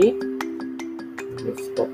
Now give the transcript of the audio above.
リフト。